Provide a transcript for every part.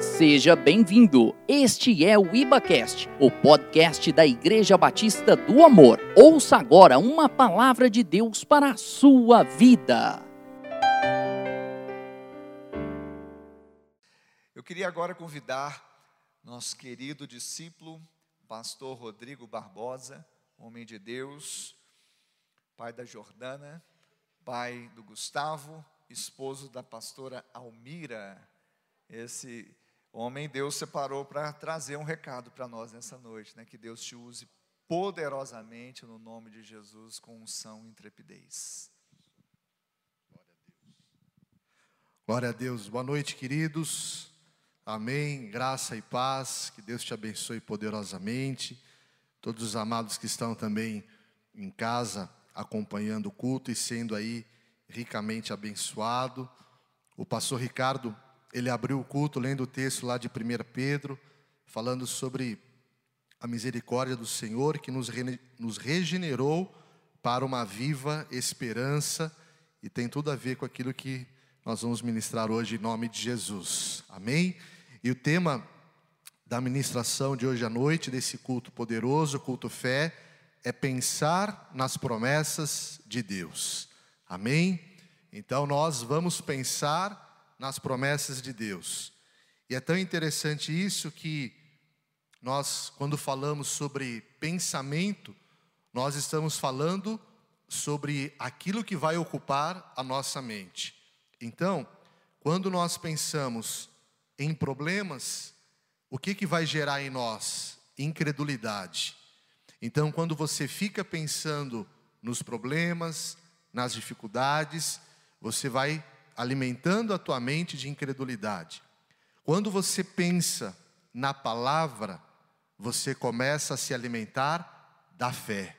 Seja bem-vindo. Este é o IbaCast, o podcast da Igreja Batista do Amor. Ouça agora uma palavra de Deus para a sua vida. Eu queria agora convidar nosso querido discípulo, pastor Rodrigo Barbosa, homem de Deus, pai da Jordana, pai do Gustavo, esposo da pastora Almira. Esse homem Deus separou para trazer um recado para nós nessa noite, né? Que Deus te use poderosamente no nome de Jesus com unção e intrepidez. Glória a Deus. Boa noite, queridos. Amém. Graça e paz. Que Deus te abençoe poderosamente. Todos os amados que estão também em casa acompanhando o culto e sendo aí ricamente abençoado. O pastor Ricardo ele abriu o culto lendo o texto lá de 1 Pedro, falando sobre a misericórdia do Senhor que nos, nos regenerou para uma viva esperança e tem tudo a ver com aquilo que nós vamos ministrar hoje em nome de Jesus. Amém? E o tema da ministração de hoje à noite, desse culto poderoso, culto fé, é pensar nas promessas de Deus. Amém? Então nós vamos pensar nas promessas de Deus. E é tão interessante isso que nós, quando falamos sobre pensamento, nós estamos falando sobre aquilo que vai ocupar a nossa mente. Então, quando nós pensamos em problemas, o que, que vai gerar em nós? Incredulidade. Então, quando você fica pensando nos problemas, nas dificuldades, você vai alimentando a tua mente de incredulidade. Quando você pensa na palavra, você começa a se alimentar da fé.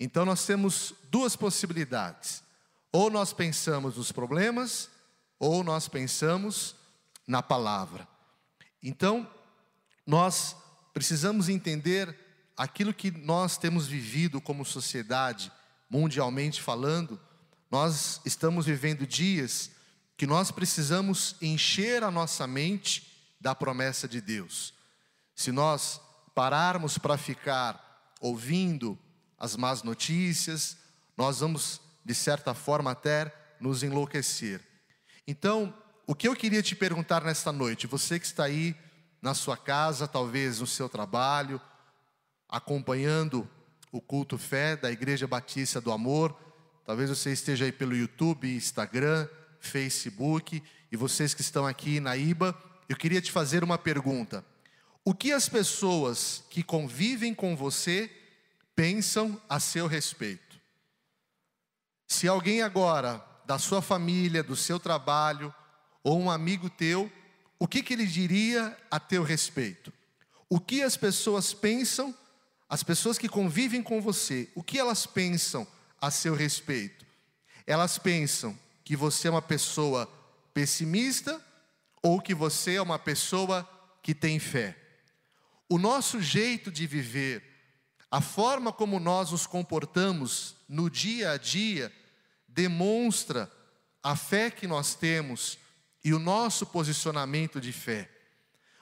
Então nós temos duas possibilidades. Ou nós pensamos nos problemas, ou nós pensamos na palavra. Então, nós precisamos entender aquilo que nós temos vivido como sociedade, mundialmente falando. Nós estamos vivendo dias que nós precisamos encher a nossa mente da promessa de Deus. Se nós pararmos para ficar ouvindo as más notícias, nós vamos, de certa forma, até nos enlouquecer. Então, o que eu queria te perguntar nesta noite, você que está aí na sua casa, talvez no seu trabalho, acompanhando o culto fé da Igreja Batista do Amor, talvez você esteja aí pelo YouTube, Instagram, Facebook e vocês que estão aqui na IBA, eu queria te fazer uma pergunta. O que as pessoas que convivem com você pensam a seu respeito? Se alguém agora da sua família, do seu trabalho, ou um amigo teu, o que, que ele diria a teu respeito? O que as pessoas pensam, as pessoas que convivem com você, o que elas pensam a seu respeito? Elas pensam que você é uma pessoa pessimista ou que você é uma pessoa que tem fé. O nosso jeito de viver, a forma como nós nos comportamos no dia a dia, demonstra a fé que nós temos e o nosso posicionamento de fé.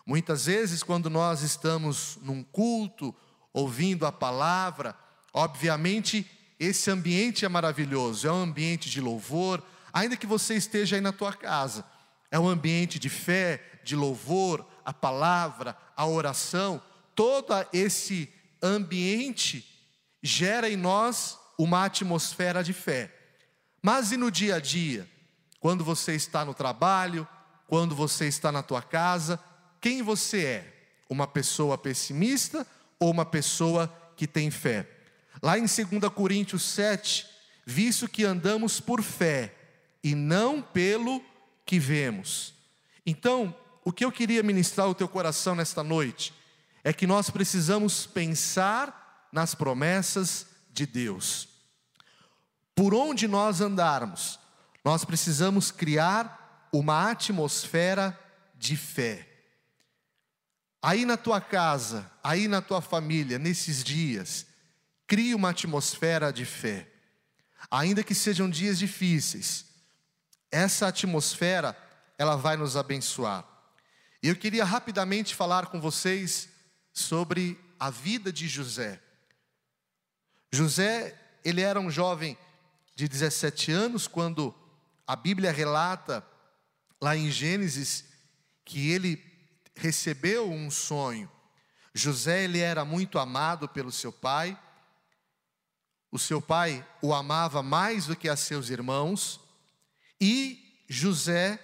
Muitas vezes, quando nós estamos num culto, ouvindo a palavra, obviamente esse ambiente é maravilhoso, é um ambiente de louvor, ainda que você esteja aí na tua casa. É um ambiente de fé, de louvor, a palavra, a oração, todo esse ambiente gera em nós uma atmosfera de fé. Mas e no dia a dia? Quando você está no trabalho, quando você está na tua casa, quem você é? Uma pessoa pessimista ou uma pessoa que tem fé? Lá em 2 Coríntios 7, visto que andamos por fé e não pelo que vemos. Então, o que eu queria ministrar ao teu coração nesta noite é que nós precisamos pensar nas promessas de Deus. Por onde nós andarmos, nós precisamos criar uma atmosfera de fé. Aí na tua casa, aí na tua família, nesses dias, crie uma atmosfera de fé. Ainda que sejam dias difíceis, essa atmosfera, ela vai nos abençoar. E eu queria rapidamente falar com vocês sobre a vida de José. José, ele era um jovem de 17 anos quando a Bíblia relata lá em Gênesis que ele recebeu um sonho. José ele era muito amado pelo seu pai. O seu pai o amava mais do que a seus irmãos e José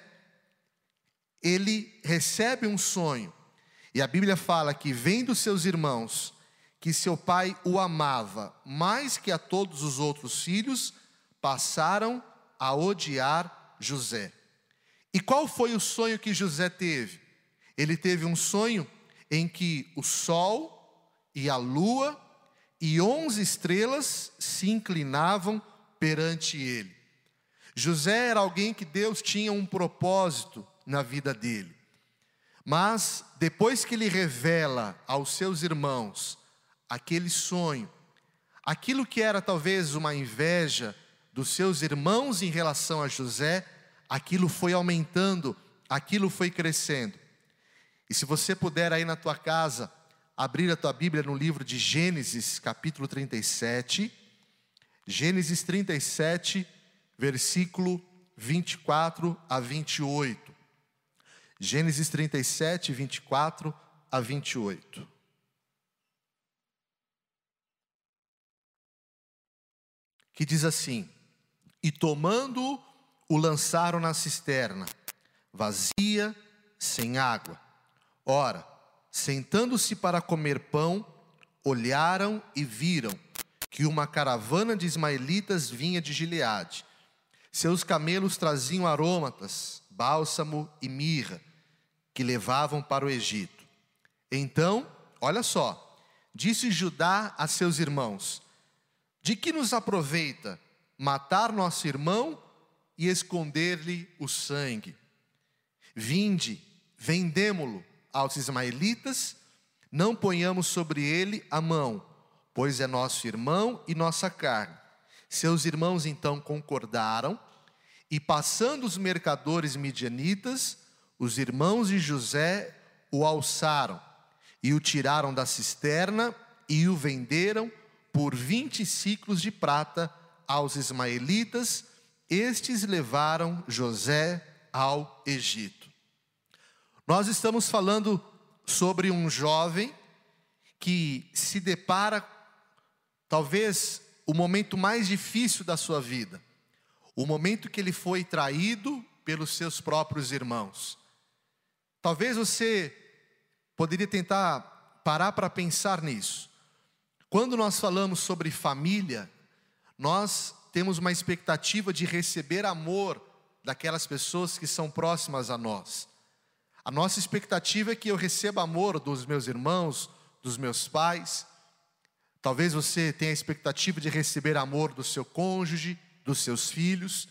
ele recebe um sonho. E a Bíblia fala que vendo seus irmãos que seu pai o amava mais que a todos os outros filhos, passaram a odiar José. E qual foi o sonho que José teve? Ele teve um sonho em que o sol e a lua e onze estrelas se inclinavam perante ele. José era alguém que Deus tinha um propósito na vida dele. Mas depois que ele revela aos seus irmãos aquele sonho, aquilo que era talvez uma inveja dos seus irmãos em relação a José, aquilo foi aumentando, aquilo foi crescendo. E se você puder aí na tua casa abrir a tua Bíblia no livro de Gênesis, capítulo 37, Gênesis 37, versículo 24 a 28. Gênesis 37, 24 a 28. Que diz assim: E tomando-o, o lançaram na cisterna, vazia, sem água. Ora, sentando-se para comer pão, olharam e viram que uma caravana de ismaelitas vinha de Gileade. Seus camelos traziam aromatas, bálsamo e mirra, que levavam para o Egito. Então, olha só, disse Judá a seus irmãos: De que nos aproveita matar nosso irmão e esconder-lhe o sangue? Vinde, vendemo-lo aos ismaelitas, não ponhamos sobre ele a mão, pois é nosso irmão e nossa carne. Seus irmãos então concordaram, e passando os mercadores midianitas, os irmãos de José o alçaram e o tiraram da cisterna e o venderam por vinte ciclos de prata aos ismaelitas. Estes levaram José ao Egito. Nós estamos falando sobre um jovem que se depara, talvez, o momento mais difícil da sua vida, o momento que ele foi traído pelos seus próprios irmãos. Talvez você poderia tentar parar para pensar nisso. Quando nós falamos sobre família, nós temos uma expectativa de receber amor daquelas pessoas que são próximas a nós. A nossa expectativa é que eu receba amor dos meus irmãos, dos meus pais. Talvez você tenha a expectativa de receber amor do seu cônjuge, dos seus filhos.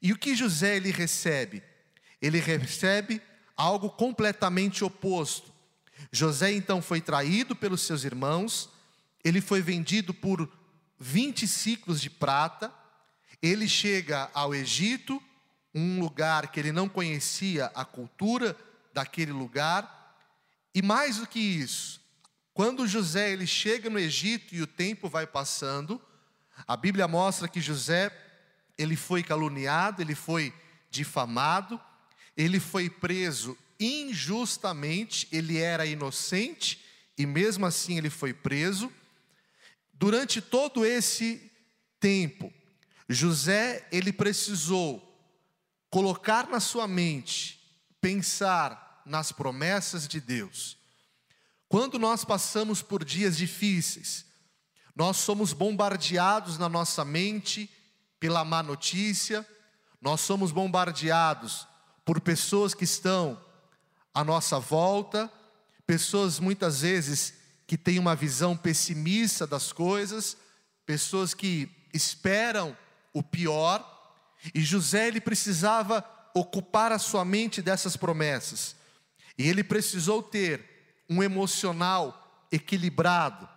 E o que José ele recebe? Ele recebe algo completamente oposto. José então foi traído pelos seus irmãos, ele foi vendido por 20 ciclos de prata, ele chega ao Egito, um lugar que ele não conhecia a cultura daquele lugar, e mais do que isso, quando José ele chega no Egito e o tempo vai passando, a Bíblia mostra que José ele foi caluniado, ele foi difamado, ele foi preso injustamente, ele era inocente e mesmo assim ele foi preso. Durante todo esse tempo, José ele precisou colocar na sua mente, pensar nas promessas de Deus. Quando nós passamos por dias difíceis, nós somos bombardeados na nossa mente pela má notícia, nós somos bombardeados por pessoas que estão à nossa volta, pessoas muitas vezes que têm uma visão pessimista das coisas, pessoas que esperam o pior, e José ele precisava ocupar a sua mente dessas promessas. E ele precisou ter um emocional equilibrado.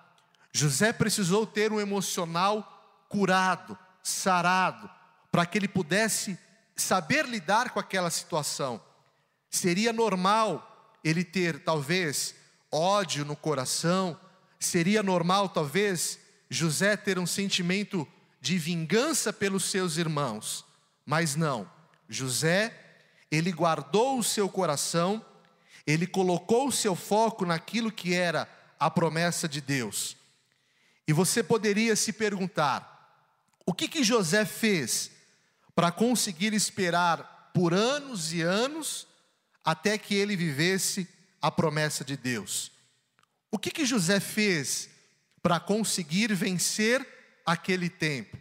José precisou ter um emocional curado, sarado, para que ele pudesse saber lidar com aquela situação. Seria normal ele ter talvez ódio no coração, seria normal talvez José ter um sentimento de vingança pelos seus irmãos, mas não. José, ele guardou o seu coração, ele colocou o seu foco naquilo que era a promessa de Deus. E você poderia se perguntar: o que que José fez para conseguir esperar por anos e anos até que ele vivesse a promessa de Deus? O que que José fez para conseguir vencer aquele tempo?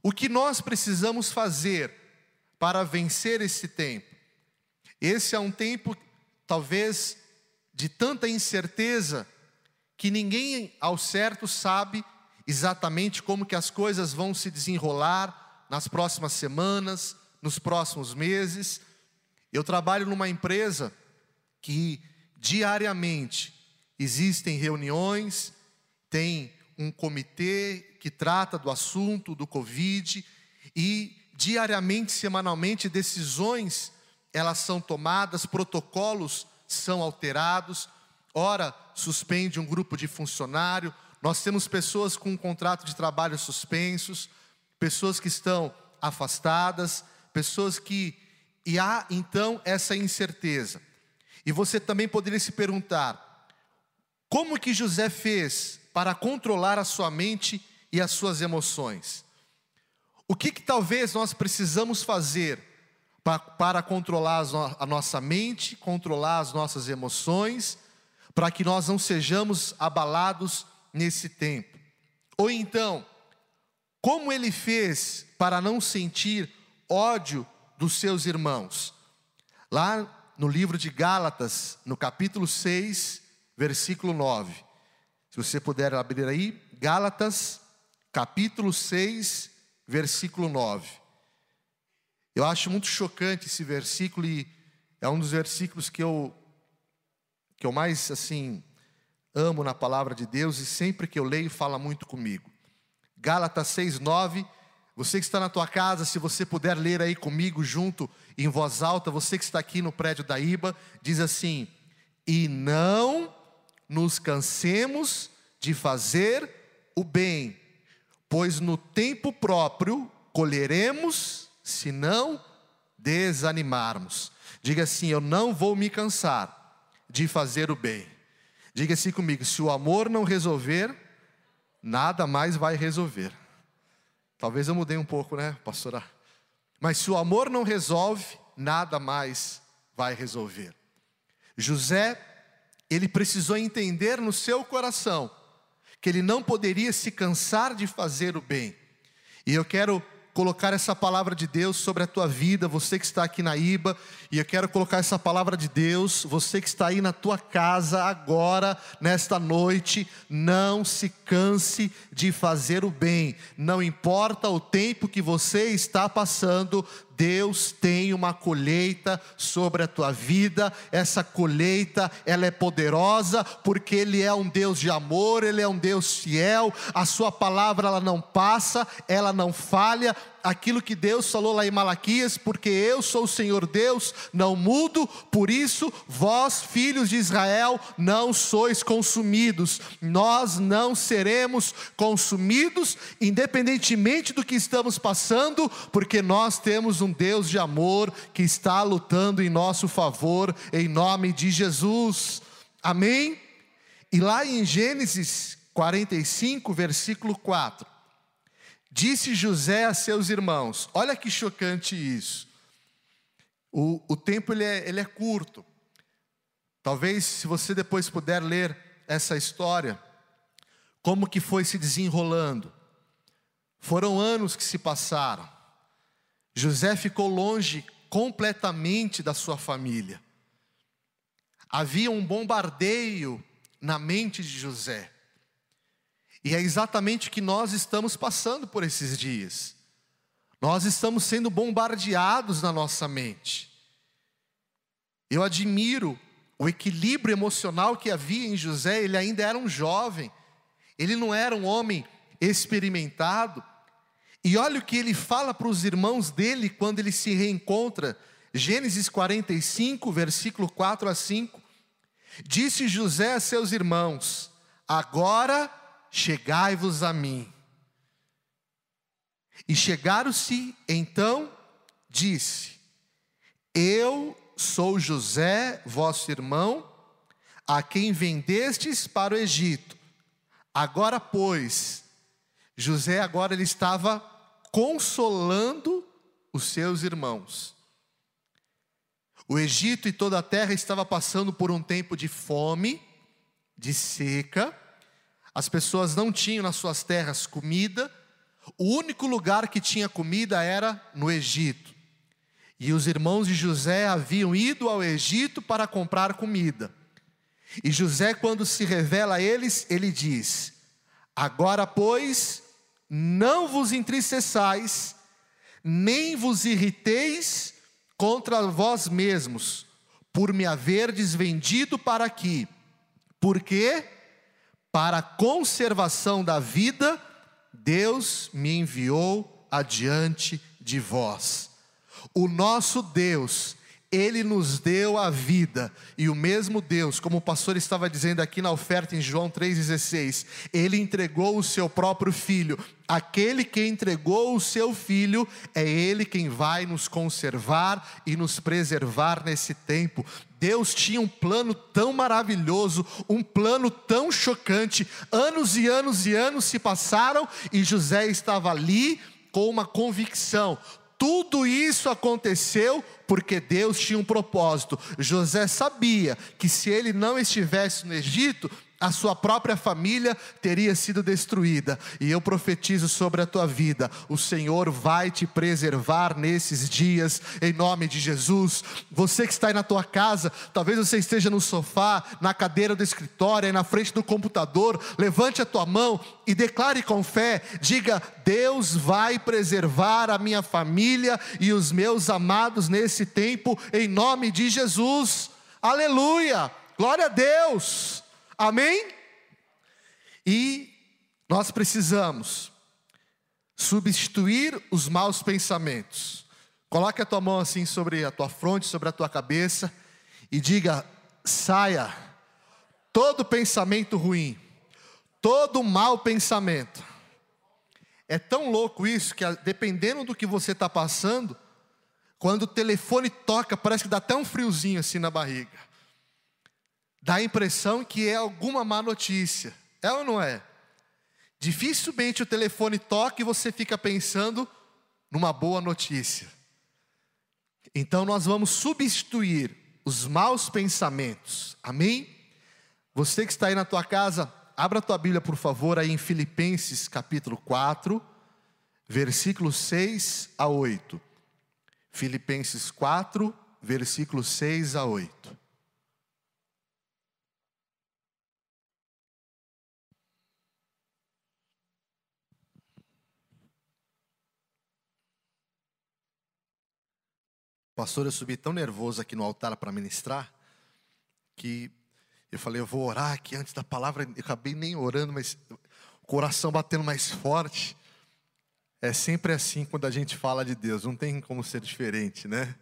O que nós precisamos fazer para vencer esse tempo? Esse é um tempo, talvez, de tanta incerteza, que ninguém ao certo sabe exatamente como que as coisas vão se desenrolar nas próximas semanas, nos próximos meses. Eu trabalho numa empresa que diariamente existem reuniões, tem um comitê que trata do assunto do Covid e diariamente, semanalmente, decisões elas são tomadas, protocolos são alterados. Ora, suspende um grupo de funcionário. Nós temos pessoas com um contrato de trabalho suspensos, pessoas que estão afastadas, pessoas que e há então essa incerteza. E você também poderia se perguntar: como que José fez para controlar a sua mente e as suas emoções. O que, que talvez nós precisamos fazer para, controlar a nossa mente, controlar as nossas emoções, para que nós não sejamos abalados nesse tempo? Ou então, como ele fez para não sentir ódio dos seus irmãos? Lá no livro de Gálatas, no capítulo 6, versículo 9. Se você puder abrir aí, Gálatas, capítulo 6, versículo 9. Eu acho muito chocante esse versículo e é um dos versículos que eu que eu mais assim amo na palavra de Deus e sempre que eu leio fala muito comigo. Gálatas 6:9. Você que está na tua casa, se você puder ler aí comigo junto em voz alta, você que está aqui no prédio da IBA, diz assim: "E não nos cansemos de fazer o bem, pois no tempo próprio colheremos, se não desanimarmos. Diga assim: Eu não vou me cansar de fazer o bem. Diga assim comigo: se o amor não resolver, nada mais vai resolver. Talvez eu mudei um pouco, né, pastora? Mas se o amor não resolve, nada mais vai resolver. José ele precisou entender no seu coração que ele não poderia se cansar de fazer o bem. E eu quero colocar essa palavra de Deus sobre a tua vida, você que está aqui na IBA, e eu quero colocar essa palavra de Deus, você que está aí na tua casa agora, nesta noite, não se canse de fazer o bem, não importa o tempo que você está passando, Deus tem uma colheita sobre a tua vida. Essa colheita, ela é poderosa, porque ele é um Deus de amor, ele é um Deus fiel. A sua palavra ela não passa, ela não falha. Aquilo que Deus falou lá em Malaquias, porque eu sou o Senhor Deus, não mudo, por isso vós, filhos de Israel, não sois consumidos. Nós não seremos consumidos, independentemente do que estamos passando, porque nós temos um Deus de amor que está lutando em nosso favor, em nome de Jesus. Amém? E lá em Gênesis 45, versículo 4, disse José a seus irmãos: olha que chocante isso. O, o tempo ele é, ele é curto. Talvez, se você depois puder ler essa história, como que foi se desenrolando. Foram anos que se passaram. José ficou longe completamente da sua família. Havia um bombardeio na mente de José. E é exatamente que nós estamos passando por esses dias. Nós estamos sendo bombardeados na nossa mente. Eu admiro o equilíbrio emocional que havia em José, ele ainda era um jovem, ele não era um homem experimentado, e olha o que ele fala para os irmãos dele quando ele se reencontra Gênesis 45, versículo 4 a 5. Disse José a seus irmãos: Agora chegai-vos a mim. E chegaram-se, então disse: Eu sou José, vosso irmão, a quem vendestes para o Egito. Agora, pois, José agora ele estava consolando os seus irmãos. O Egito e toda a terra estava passando por um tempo de fome, de seca. As pessoas não tinham nas suas terras comida. O único lugar que tinha comida era no Egito. E os irmãos de José haviam ido ao Egito para comprar comida. E José, quando se revela a eles, ele diz: Agora, pois, não vos entristeçais, nem vos irriteis contra vós mesmos, por me haverdes vendido para aqui. Porque, para a conservação da vida, Deus me enviou adiante de vós. O nosso Deus, ele nos deu a vida, e o mesmo Deus, como o pastor estava dizendo aqui na oferta em João 3,16, ele entregou o seu próprio filho. Aquele que entregou o seu filho, é ele quem vai nos conservar e nos preservar nesse tempo. Deus tinha um plano tão maravilhoso, um plano tão chocante. Anos e anos e anos se passaram e José estava ali com uma convicção: tudo isso aconteceu porque Deus tinha um propósito. José sabia que se ele não estivesse no Egito, a sua própria família teria sido destruída. E eu profetizo sobre a tua vida: o Senhor vai te preservar nesses dias, em nome de Jesus. Você que está aí na tua casa, talvez você esteja no sofá, na cadeira do escritório, aí na frente do computador, levante a tua mão e declare com fé: diga, Deus vai preservar a minha família e os meus amados nesse tempo, em nome de Jesus. Aleluia! Glória a Deus! Amém? E nós precisamos substituir os maus pensamentos. Coloque a tua mão assim sobre a tua fronte, sobre a tua cabeça e diga: saia todo pensamento ruim, todo mau pensamento. É tão louco isso que, dependendo do que você está passando, quando o telefone toca, parece que dá até um friozinho assim na barriga dá a impressão que é alguma má notícia. É ou não é? Dificilmente o telefone toca e você fica pensando numa boa notícia. Então nós vamos substituir os maus pensamentos. Amém? Você que está aí na tua casa, abra a tua Bíblia, por favor, aí em Filipenses capítulo 4, versículos 6 a 8. Filipenses 4, versículos 6 a 8. Pastor, eu subi tão nervoso aqui no altar para ministrar, que eu falei, eu vou orar aqui antes da palavra, eu acabei nem orando, mas o coração batendo mais forte. É sempre assim quando a gente fala de Deus, não tem como ser diferente, né?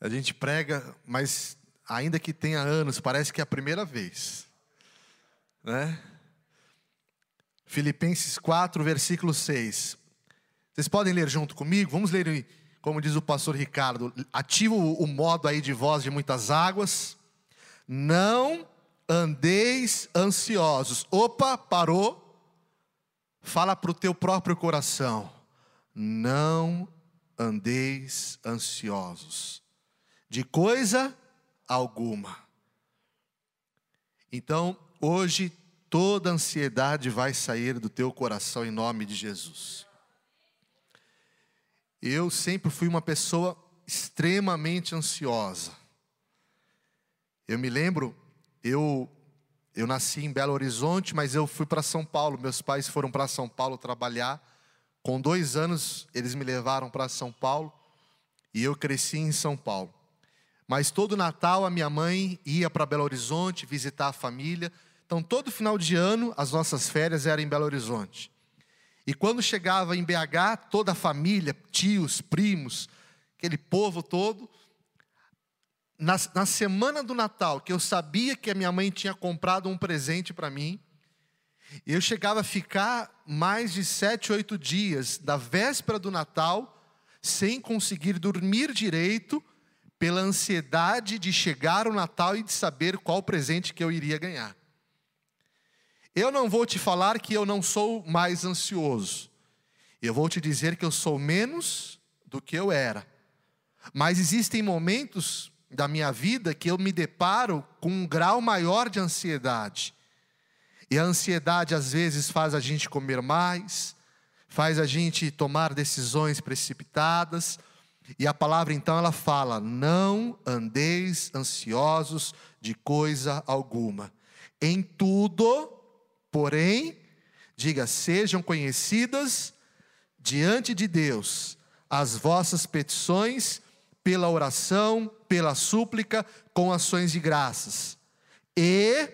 A gente prega, mas ainda que tenha anos, parece que é a primeira vez, né? Filipenses 4, versículo 6. Vocês podem ler junto comigo? Vamos ler como diz o pastor Ricardo, ativa o, modo aí de voz de muitas águas. Não andeis ansiosos. Opa, parou. Fala para o teu próprio coração. Não andeis ansiosos de coisa alguma. Então, hoje, toda ansiedade vai sair do teu coração em nome de Jesus. Eu sempre fui uma pessoa extremamente ansiosa. Eu me lembro, eu eu nasci em Belo Horizonte, mas eu fui para São Paulo. Meus pais foram para São Paulo trabalhar. Com dois anos, eles me levaram para São Paulo e eu cresci em São Paulo. Mas todo Natal a minha mãe ia para Belo Horizonte visitar a família. Então, todo final de ano, as nossas férias eram em Belo Horizonte. E quando chegava em BH, toda a família, tios, primos, aquele povo todo. Na, na semana do Natal, que eu sabia que a minha mãe tinha comprado um presente para mim, eu chegava a ficar mais de sete, oito dias da véspera do Natal sem conseguir dormir direito pela ansiedade de chegar o Natal e de saber qual presente que eu iria ganhar. Eu não vou te falar que eu não sou mais ansioso. Eu vou te dizer que eu sou menos do que eu era. Mas existem momentos da minha vida que eu me deparo com um grau maior de ansiedade. E a ansiedade às vezes faz a gente comer mais, faz a gente tomar decisões precipitadas. E a palavra então ela fala: "Não andeis ansiosos de coisa alguma. Em tudo, porém, diga: sejam conhecidas diante de Deus as vossas petições pela oração, pela súplica, com ações de graças. E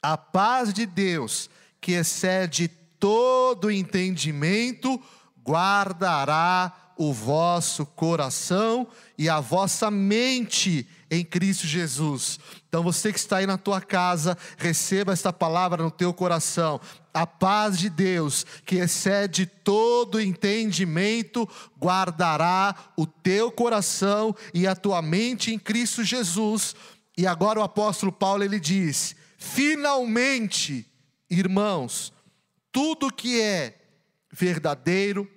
a paz de Deus, que excede todo entendimento, guardará o vosso coração e a vossa mente em Cristo Jesus. Então você que está aí na tua casa, receba esta palavra no teu coração. A paz de Deus, que excede todo entendimento, guardará o teu coração e a tua mente em Cristo Jesus. E agora o apóstolo Paulo ele diz: finalmente, irmãos, tudo que é verdadeiro,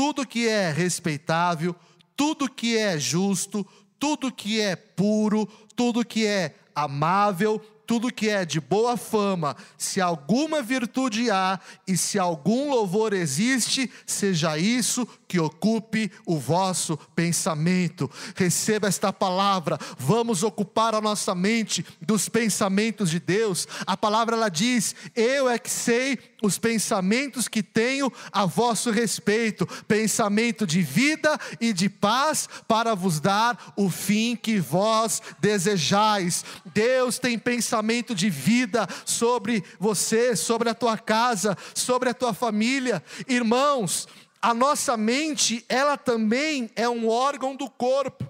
tudo que é respeitável, tudo que é justo, tudo que é puro, tudo que é amável, tudo que é de boa fama, se alguma virtude há e se algum louvor existe, seja isso que ocupe o vosso pensamento. Receba esta palavra, vamos ocupar a nossa mente dos pensamentos de Deus. A palavra ela diz: Eu é que sei os pensamentos que tenho a vosso respeito, pensamento de vida e de paz, para vos dar o fim que vós desejais. Deus tem pensamento de vida sobre você, sobre a tua casa, sobre a tua família. Irmãos, a nossa mente, ela também é um órgão do corpo.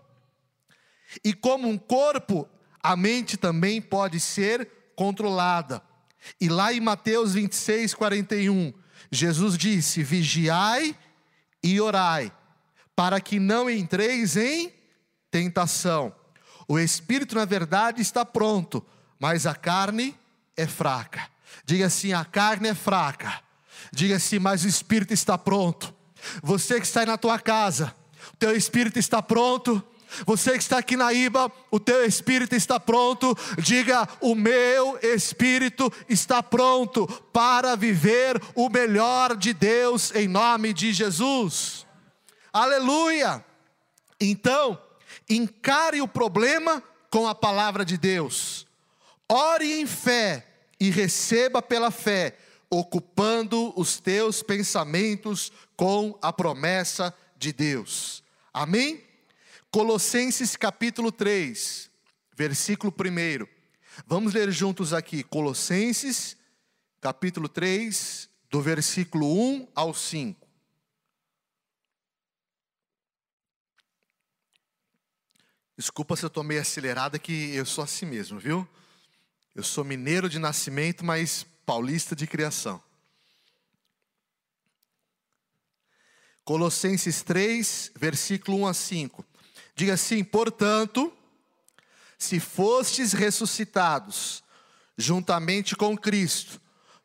E como um corpo, a mente também pode ser controlada. E lá em Mateus 26, 41, Jesus disse: Vigiai e orai, para que não entreis em tentação. O espírito, na verdade, está pronto, mas a carne é fraca. Diga assim: a carne é fraca. Diga assim, mas o espírito está pronto. Você que está aí na tua casa, o teu espírito está pronto, você que está aqui na IBA, o teu espírito está pronto. Diga: O meu espírito está pronto para viver o melhor de Deus em nome de Jesus. Aleluia! Então, encare o problema com a palavra de Deus. Ore em fé e receba pela fé, ocupando os teus pensamentos com a promessa de Deus. Amém? Colossenses capítulo 3, versículo 1. Vamos ler juntos aqui, Colossenses capítulo 3, do versículo 1 ao 5. Desculpa se eu estou meio acelerada, que eu sou assim mesmo, viu? Eu sou mineiro de nascimento, mas paulista de criação. Colossenses 3, versículo 1 a 5. Diga assim: portanto, se fostes ressuscitados juntamente com Cristo,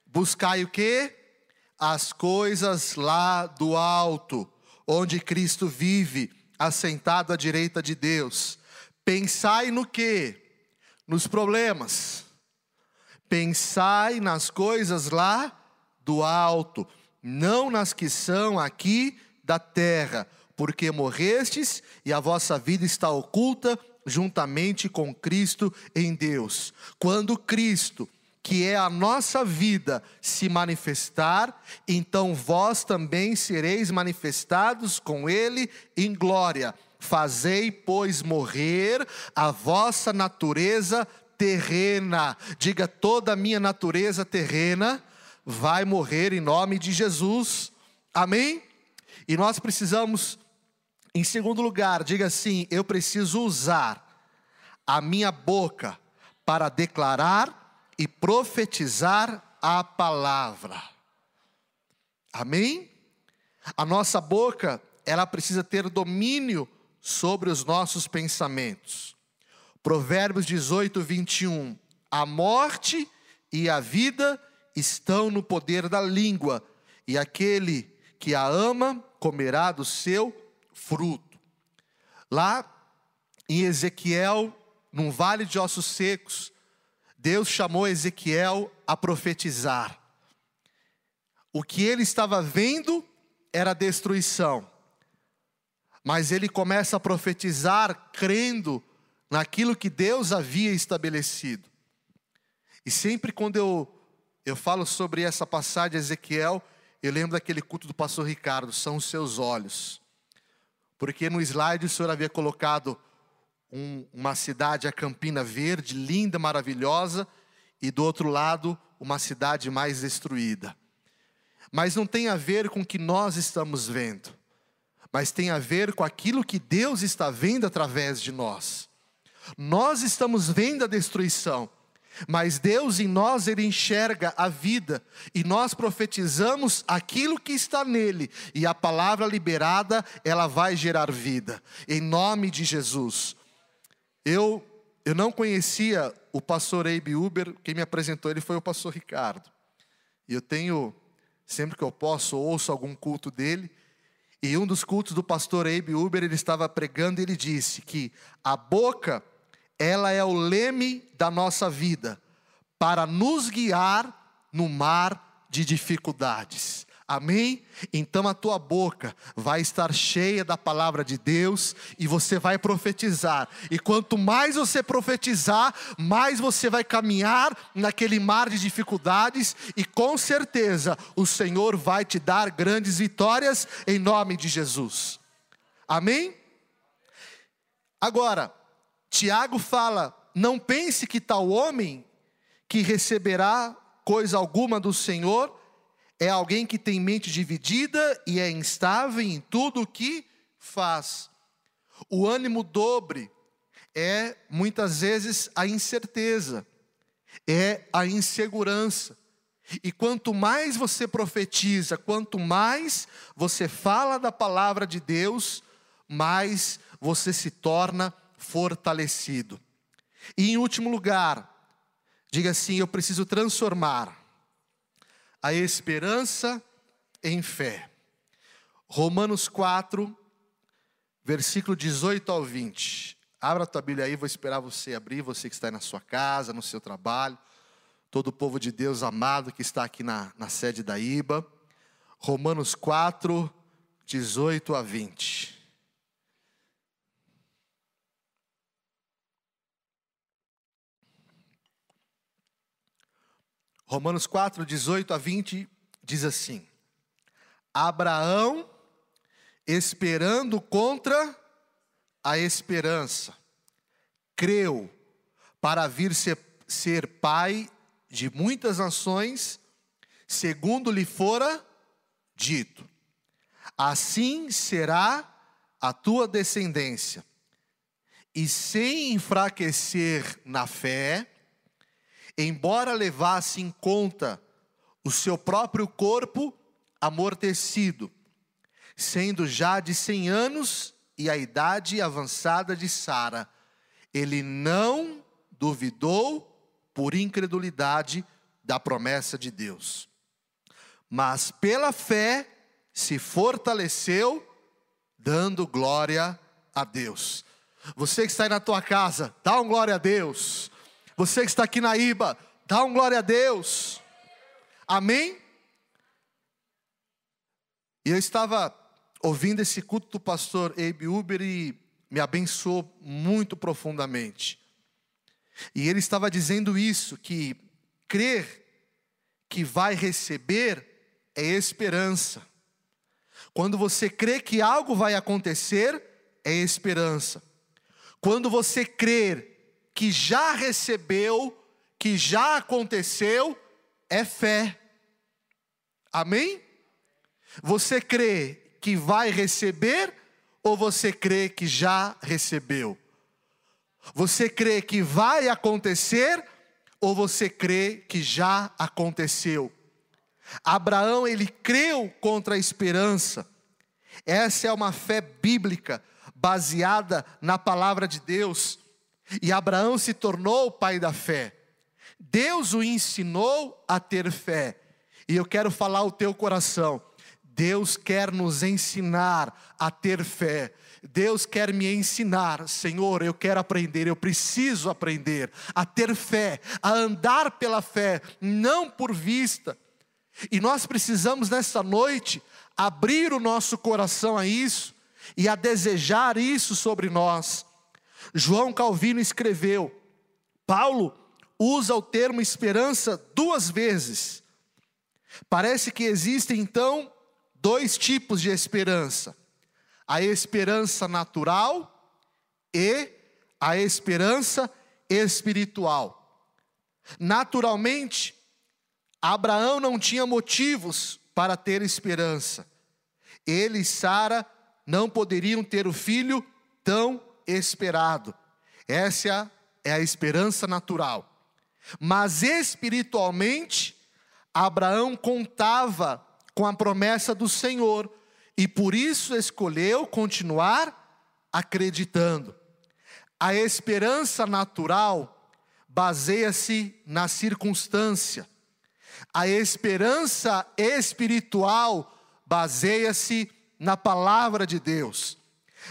buscai o que? As coisas lá do alto, onde Cristo vive, assentado à direita de Deus. Pensai no que? Nos problemas. Pensai nas coisas lá do alto, não nas que são aqui da terra porque morrestes e a vossa vida está oculta juntamente com Cristo em Deus. Quando Cristo, que é a nossa vida, se manifestar, então vós também sereis manifestados com Ele em glória. Fazei, pois, morrer a vossa natureza terrena. Diga, toda a minha natureza terrena vai morrer em nome de Jesus. Amém? E nós precisamos Em segundo lugar, diga assim: eu preciso usar a minha boca para declarar e profetizar a palavra. Amém? A nossa boca, ela precisa ter domínio sobre os nossos pensamentos. Provérbios 18, 21. A morte e a vida estão no poder da língua, e aquele que a ama comerá do seu fruto. Lá em Ezequiel, num vale de ossos secos, Deus chamou Ezequiel a profetizar. O que ele estava vendo era destruição, mas ele começa a profetizar crendo naquilo que Deus havia estabelecido. E sempre quando eu, eu falo sobre essa passagem de Ezequiel, eu lembro daquele culto do pastor Ricardo, são os seus olhos. Porque no slide o senhor havia colocado um, uma cidade, a Campina Verde, linda, maravilhosa, e do outro lado, uma cidade mais destruída. Mas não tem a ver com o que nós estamos vendo, mas tem a ver com aquilo que Deus está vendo através de nós. Nós estamos vendo a destruição, mas Deus em nós, Ele enxerga a vida, e nós profetizamos aquilo que está nele, e a palavra liberada, ela vai gerar vida, em nome de Jesus. Eu, eu não conhecia o pastor Abe Uber, quem me apresentou ele foi o pastor Ricardo, e eu tenho, sempre que eu posso, ouço algum culto dele, e um dos cultos do pastor Abe Uber, ele estava pregando e ele disse que a boca ela é o leme da nossa vida, para nos guiar no mar de dificuldades. Amém? Então a tua boca vai estar cheia da palavra de Deus e você vai profetizar. E quanto mais você profetizar, mais você vai caminhar naquele mar de dificuldades e com certeza o Senhor vai te dar grandes vitórias em nome de Jesus. Amém? Agora, Tiago fala: não pense que tal homem que receberá coisa alguma do Senhor é alguém que tem mente dividida e é instável em tudo o que faz. O ânimo dobre é muitas vezes a incerteza, é a insegurança. E quanto mais você profetiza, quanto mais você fala da palavra de Deus, mais você se torna fortalecido. E em último lugar, diga assim: eu preciso transformar a esperança em fé. Romanos 4, versículo 18 ao 20. Abra a tua Bíblia aí, vou esperar você abrir, você que está aí na sua casa, no seu trabalho, todo o povo de Deus amado que está aqui na, na sede da IBA. Romanos 4, 18 a 20. Romanos 4, 18 a 20 diz assim: Abraão, esperando contra a esperança, creu para vir ser, ser pai de muitas nações, segundo lhe fora dito: Assim será a tua descendência. E sem enfraquecer na fé, embora levasse em conta o seu próprio corpo amortecido, sendo já de cem anos e a idade avançada de Sara, ele não duvidou por incredulidade da promessa de Deus, mas pela fé se fortaleceu, dando glória a Deus. Você que está aí na tua casa, dá um glória a Deus. Você que está aqui na IBA, dá um glória a Deus. Amém? E eu estava ouvindo esse culto do pastor Abe Uber e me abençoou muito profundamente. E ele estava dizendo isso, que crer que vai receber é esperança. Quando você crê que algo vai acontecer, é esperança. Quando você crer que já recebeu, que já aconteceu, é fé. Amém? Você crê que vai receber ou você crê que já recebeu? Você crê que vai acontecer ou você crê que já aconteceu? Abraão, ele creu contra a esperança. Essa é uma fé bíblica baseada na palavra de Deus. E Abraão se tornou o pai da fé. Deus o ensinou a ter fé. E eu quero falar o teu coração. Deus quer nos ensinar a ter fé. Deus quer me ensinar, Senhor, eu quero aprender, eu preciso aprender a ter fé, a andar pela fé, não por vista. E nós precisamos nessa noite abrir o nosso coração a isso e a desejar isso sobre nós. João Calvino escreveu: Paulo usa o termo esperança duas vezes. Parece que existem então dois tipos de esperança: a esperança natural e a esperança espiritual. Naturalmente, Abraão não tinha motivos para ter esperança. Ele e Sara não poderiam ter o filho tão esperado. Essa é a esperança natural. Mas espiritualmente, Abraão contava com a promessa do Senhor e por isso escolheu continuar acreditando. A esperança natural baseia-se na circunstância. A esperança espiritual baseia-se na palavra de Deus.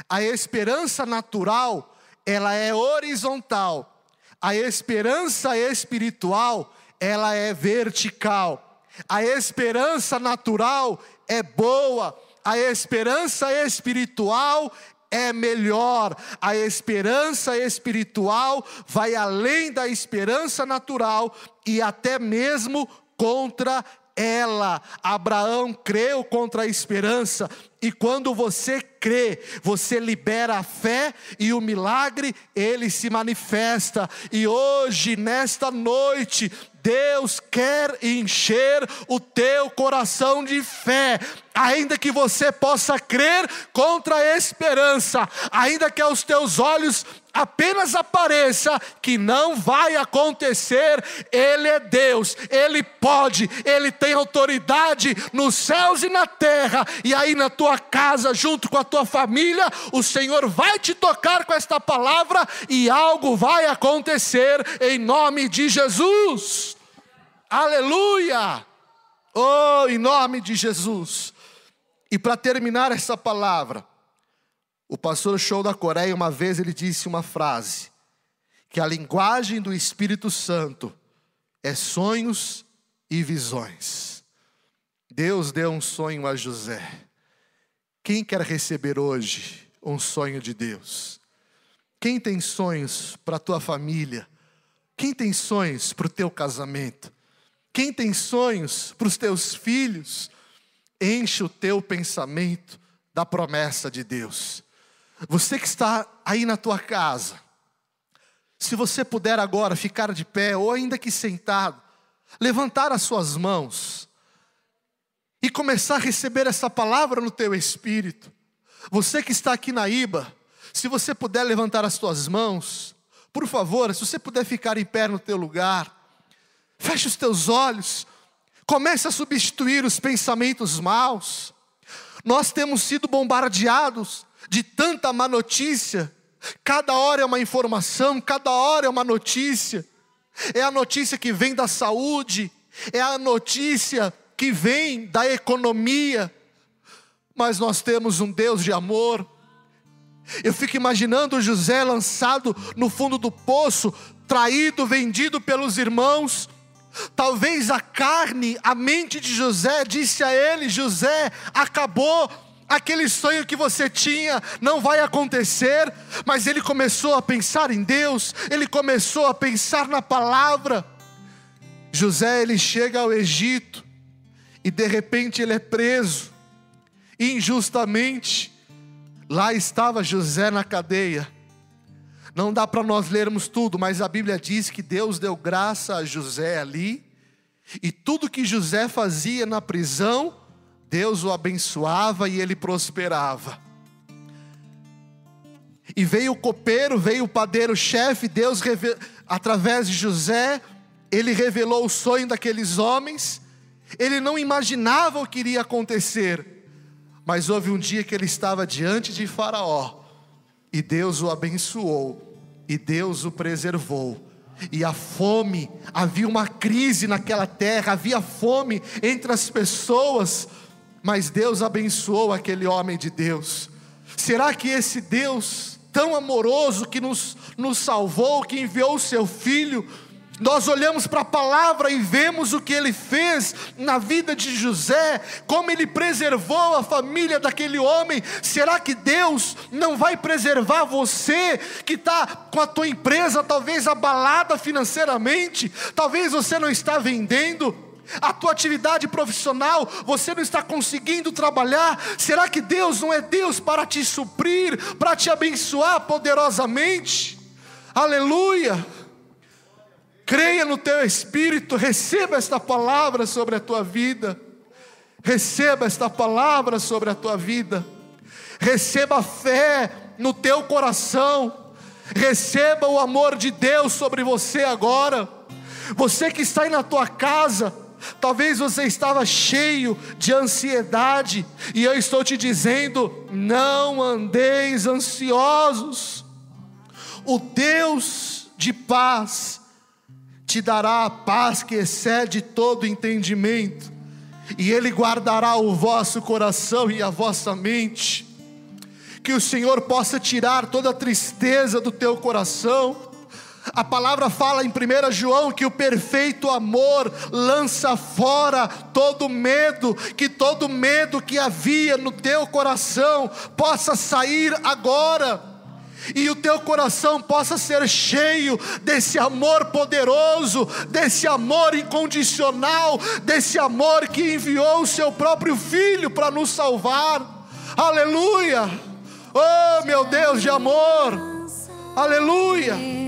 A esperança natural, ela é horizontal. A esperança espiritual, ela é vertical. A esperança natural é boa, a esperança espiritual é melhor. A esperança espiritual vai além da esperança natural e até mesmo contra ela. Abraão creu contra a esperança, e quando você crê, você libera a fé e o milagre ele se manifesta. E hoje, nesta noite, Deus quer encher o teu coração de fé, ainda que você possa crer contra a esperança, ainda que aos teus olhos apenas apareça que não vai acontecer, Ele é Deus, Ele pode, Ele tem autoridade nos céus e na terra, e aí na tua casa, junto com a tua família, o Senhor vai te tocar com esta palavra e algo vai acontecer em nome de Jesus. Aleluia! Oh, em nome de Jesus. E para terminar essa palavra, o pastor Show da Coreia, uma vez, ele disse uma frase: que a linguagem do Espírito Santo é sonhos e visões. Deus deu um sonho a José. Quem quer receber hoje um sonho de Deus? Quem tem sonhos para a tua família? Quem tem sonhos para o teu casamento? Quem tem sonhos para os teus filhos, enche o teu pensamento da promessa de Deus. Você que está aí na tua casa, se você puder agora ficar de pé, ou ainda que sentado, levantar as suas mãos e começar a receber essa palavra no teu espírito. Você que está aqui na IBA, se você puder levantar as tuas mãos, por favor, se você puder ficar em pé no teu lugar, Feche os teus olhos. Comece a substituir os pensamentos maus. Nós temos sido bombardeados de tanta má notícia. Cada hora é uma informação, cada hora é uma notícia. É a notícia que vem da saúde, é a notícia que vem da economia. Mas nós temos um Deus de amor. Eu fico imaginando José lançado no fundo do poço, traído, vendido pelos irmãos, Talvez a carne, a mente de José disse a ele: José, acabou, aquele sonho que você tinha não vai acontecer, mas ele começou a pensar em Deus, ele começou a pensar na palavra. José ele chega ao Egito e de repente ele é preso injustamente. Lá estava José na cadeia. Não dá para nós lermos tudo, mas a Bíblia diz que Deus deu graça a José ali, e tudo que José fazia na prisão, Deus o abençoava e ele prosperava. E veio o copeiro, veio o padeiro-chefe, Deus, através de José, ele revelou o sonho daqueles homens. Ele não imaginava o que iria acontecer, mas houve um dia que ele estava diante de Faraó, e Deus o abençoou, e Deus o preservou. E a fome, havia uma crise naquela terra, havia fome entre as pessoas, mas Deus abençoou aquele homem de Deus. Será que esse Deus tão amoroso que nos, nos salvou, que enviou o seu filho, nós olhamos para a palavra e vemos o que ele fez na vida de José, como ele preservou a família daquele homem. Será que Deus não vai preservar você que está com a tua empresa talvez abalada financeiramente? Talvez você não está vendendo, a tua atividade profissional, você não está conseguindo trabalhar, será que Deus não é Deus para te suprir, para te abençoar poderosamente? Aleluia! Creia no teu espírito, receba esta palavra sobre a tua vida. Receba esta palavra sobre a tua vida. Receba fé no teu coração. Receba o amor de Deus sobre você agora. Você que está aí na tua casa, talvez você estava cheio de ansiedade, e eu estou te dizendo: não andeis ansiosos. O Deus de paz te dará a paz que excede todo entendimento, e Ele guardará o vosso coração e a vossa mente. Que o Senhor possa tirar toda a tristeza do teu coração. A palavra fala em 1 João que o perfeito amor lança fora todo medo, que todo medo que havia no teu coração possa sair agora e o teu coração possa ser cheio desse amor poderoso, desse amor incondicional, desse amor que enviou o seu próprio filho para nos salvar. Aleluia! Oh, meu Deus de amor! Aleluia!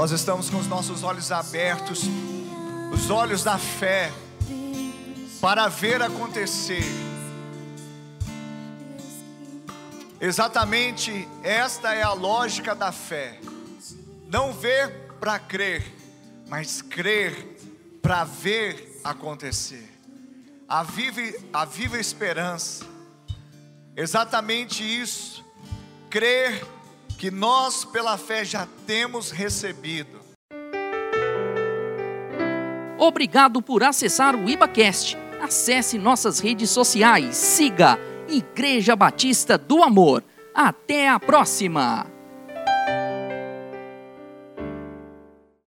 Nós estamos com os nossos olhos abertos, os olhos da fé, para ver acontecer. Exatamente esta é a lógica da fé. Não ver para crer, mas crer para ver acontecer. A viva, a viva esperança, exatamente isso, crer que nós, pela fé, já temos recebido. Obrigado por acessar o IbaCast. Acesse nossas redes sociais. Siga Igreja Batista do Amor. Até a próxima!